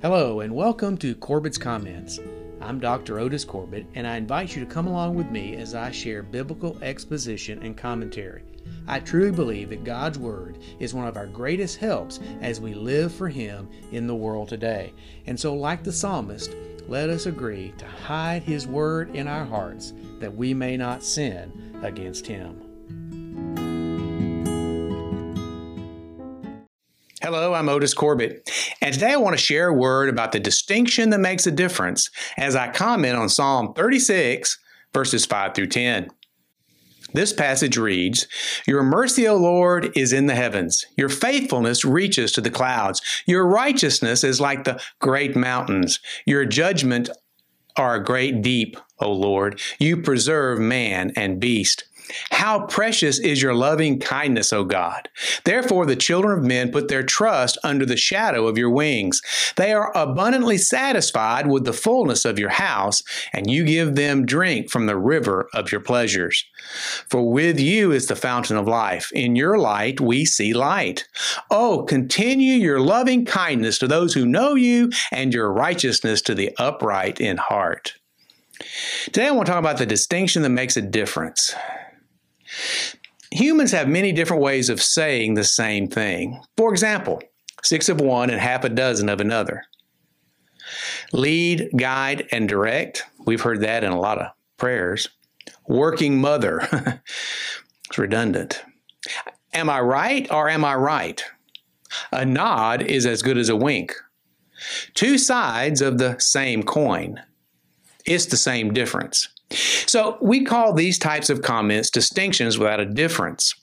Hello, and welcome to Corbitt's Comments. I'm Dr. Otis Corbitt, and I invite you to come along with me as I share biblical exposition and commentary. I truly believe that God's Word is one of our greatest helps as we live for Him in the world today. And so, like the psalmist, let us agree to hide His Word in our hearts that we may not sin against Him. Hello, I'm Otis Corbitt, and today I want to share a word about the distinction that makes a difference as I comment on Psalm 36, verses 5 through 10. This passage reads Your mercy, O Lord, is in the heavens. Your faithfulness reaches to the clouds. Your righteousness is like the great mountains. Your judgment are a great deep, O Lord. You preserve man and beast. How precious is your loving kindness, O God. Therefore, the children of men put their trust under the shadow of your wings. They are abundantly satisfied with the fullness of your house, and you give them drink from the river of your pleasures. For with you is the fountain of life. In your light we see light. Oh, continue your loving kindness to those who know you, and your righteousness to the upright in heart. Today, I want to talk about the distinction that makes a difference. Humans have many different ways of saying the same thing. For example, six of one and half a dozen of another. Lead, guide, and direct. We've heard that in a lot of prayers. Working mother. it's redundant. Am I right or am I right? A nod is as good as a wink. Two sides of the same coin. It's the same difference. So we call these types of comments distinctions without a difference.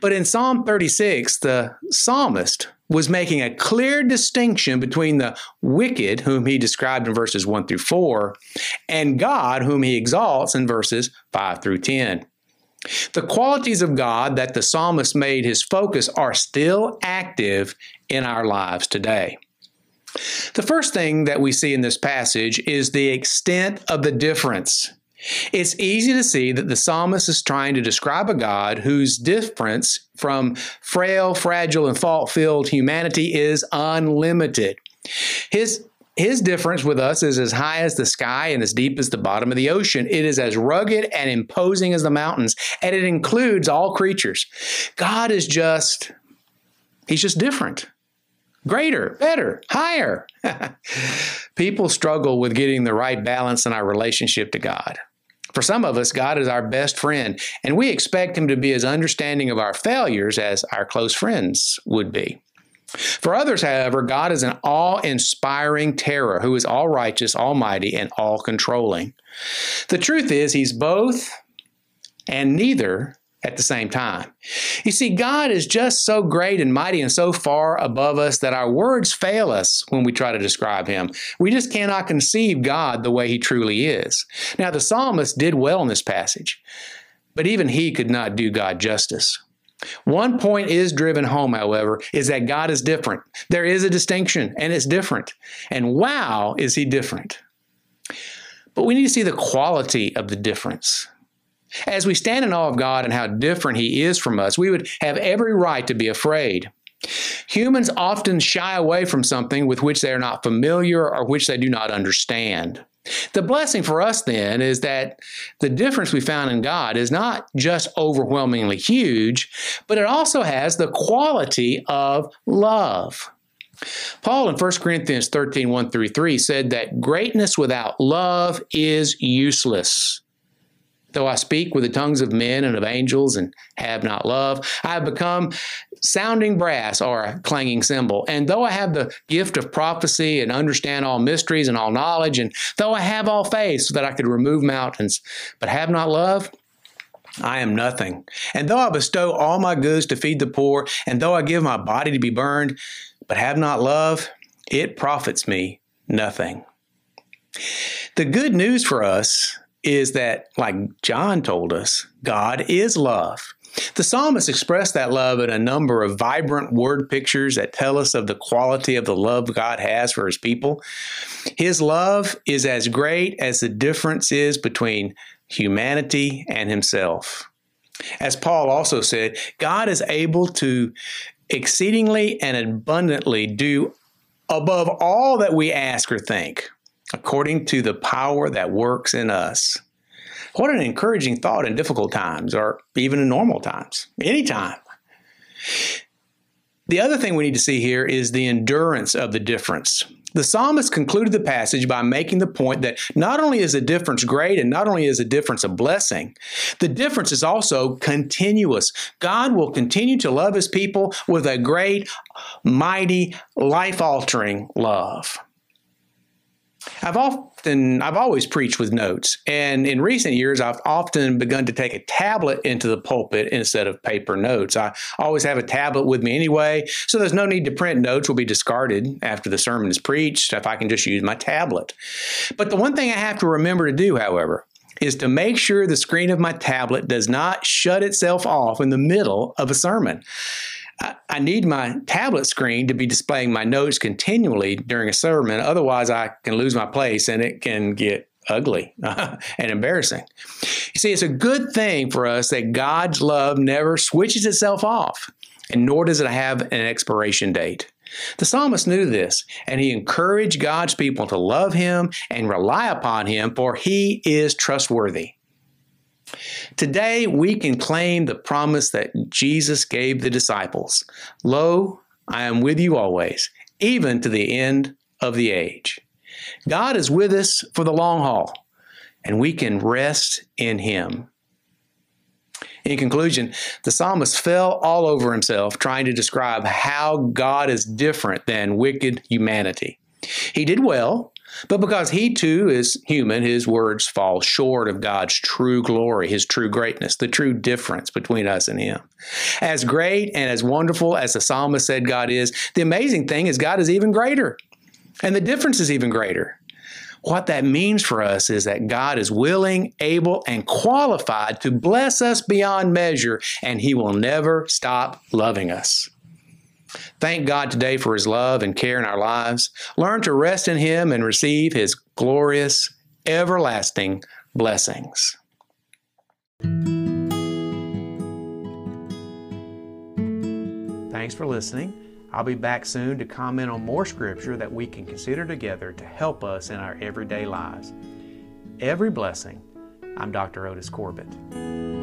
But in Psalm 36, the psalmist was making a clear distinction between the wicked, whom he described in verses 1 through 4, and God, whom he exalts in verses 5 through 10. The qualities of God that the psalmist made his focus are still active in our lives today. The first thing that we see in this passage is the extent of the difference it's easy to see that the psalmist is trying to describe a God whose difference from frail, fragile, and fault filled humanity is unlimited. His his difference with us is as high as the sky and as deep as the bottom of the ocean. It is as rugged and imposing as the mountains, and it includes all creatures. God is just, He's just different. Greater, better, higher. People struggle with getting the right balance in our relationship to God. For some of us, God is our best friend, and we expect Him to be as understanding of our failures as our close friends would be. For others, however, God is an awe inspiring terror who is all righteous, almighty, and all controlling. The truth is, He's both and neither at the same time. You see, God is just so great and mighty and so far above us that our words fail us when we try to describe Him. We just cannot conceive God the way He truly is. Now, the psalmist did well in this passage, but even he could not do God justice. One point is driven home, however, is that God is different. There is a distinction, and it's different. And wow, is He different. But we need to see the quality of the difference. As we stand in awe of God and how different He is from us, we would have every right to be afraid. Humans often shy away from something with which they are not familiar or which they do not understand. The blessing for us then is that the difference we found in God is not just overwhelmingly huge, but it also has the quality of love. Paul in 1 Corinthians 13, 1 through 3 said that greatness without love is useless. Though I speak with the tongues of men and of angels and have not love, I have become sounding brass or a clanging cymbal. And though I have the gift of prophecy and understand all mysteries and all knowledge, and though I have all faith so that I could remove mountains, but have not love, I am nothing. And though I bestow all my goods to feed the poor, and though I give my body to be burned, but have not love, it profits me nothing. The good news for us is that, like John told us, God is love. The psalmist expressed that love in a number of vibrant word pictures that tell us of the quality of the love God has for his people. His love is as great as the difference is between humanity and himself. As Paul also said, God is able to exceedingly and abundantly do above all that we ask or think, according to the power that works in us. What an encouraging thought in difficult times or even in normal times, anytime. The other thing we need to see here is the endurance of the difference. The psalmist concluded the passage by making the point that not only is the difference great and not only is the difference a blessing, the difference is also continuous. God will continue to love his people with a great, mighty, life altering love. I've often, I've always preached with notes, and in recent years, I've often begun to take a tablet into the pulpit instead of paper notes. I always have a tablet with me anyway, so there's no need to print notes. Will be discarded after the sermon is preached if I can just use my tablet. But the one thing I have to remember to do, however, is to make sure the screen of my tablet does not shut itself off in the middle of a sermon. I need my tablet screen to be displaying my notes continually during a sermon. Otherwise, I can lose my place and it can get ugly and embarrassing. You see, it's a good thing for us that God's love never switches itself off, and nor does it have an expiration date. The psalmist knew this, and he encouraged God's people to love him and rely upon him, for he is trustworthy. Today, we can claim the promise that Jesus gave the disciples Lo, I am with you always, even to the end of the age. God is with us for the long haul, and we can rest in Him. In conclusion, the psalmist fell all over himself trying to describe how God is different than wicked humanity. He did well, but because he too is human, his words fall short of God's true glory, his true greatness, the true difference between us and him. As great and as wonderful as the psalmist said God is, the amazing thing is God is even greater. And the difference is even greater. What that means for us is that God is willing, able, and qualified to bless us beyond measure, and He will never stop loving us. Thank God today for His love and care in our lives. Learn to rest in Him and receive His glorious, everlasting blessings. Thanks for listening. I'll be back soon to comment on more scripture that we can consider together to help us in our everyday lives. Every blessing. I'm Dr. Otis Corbitt.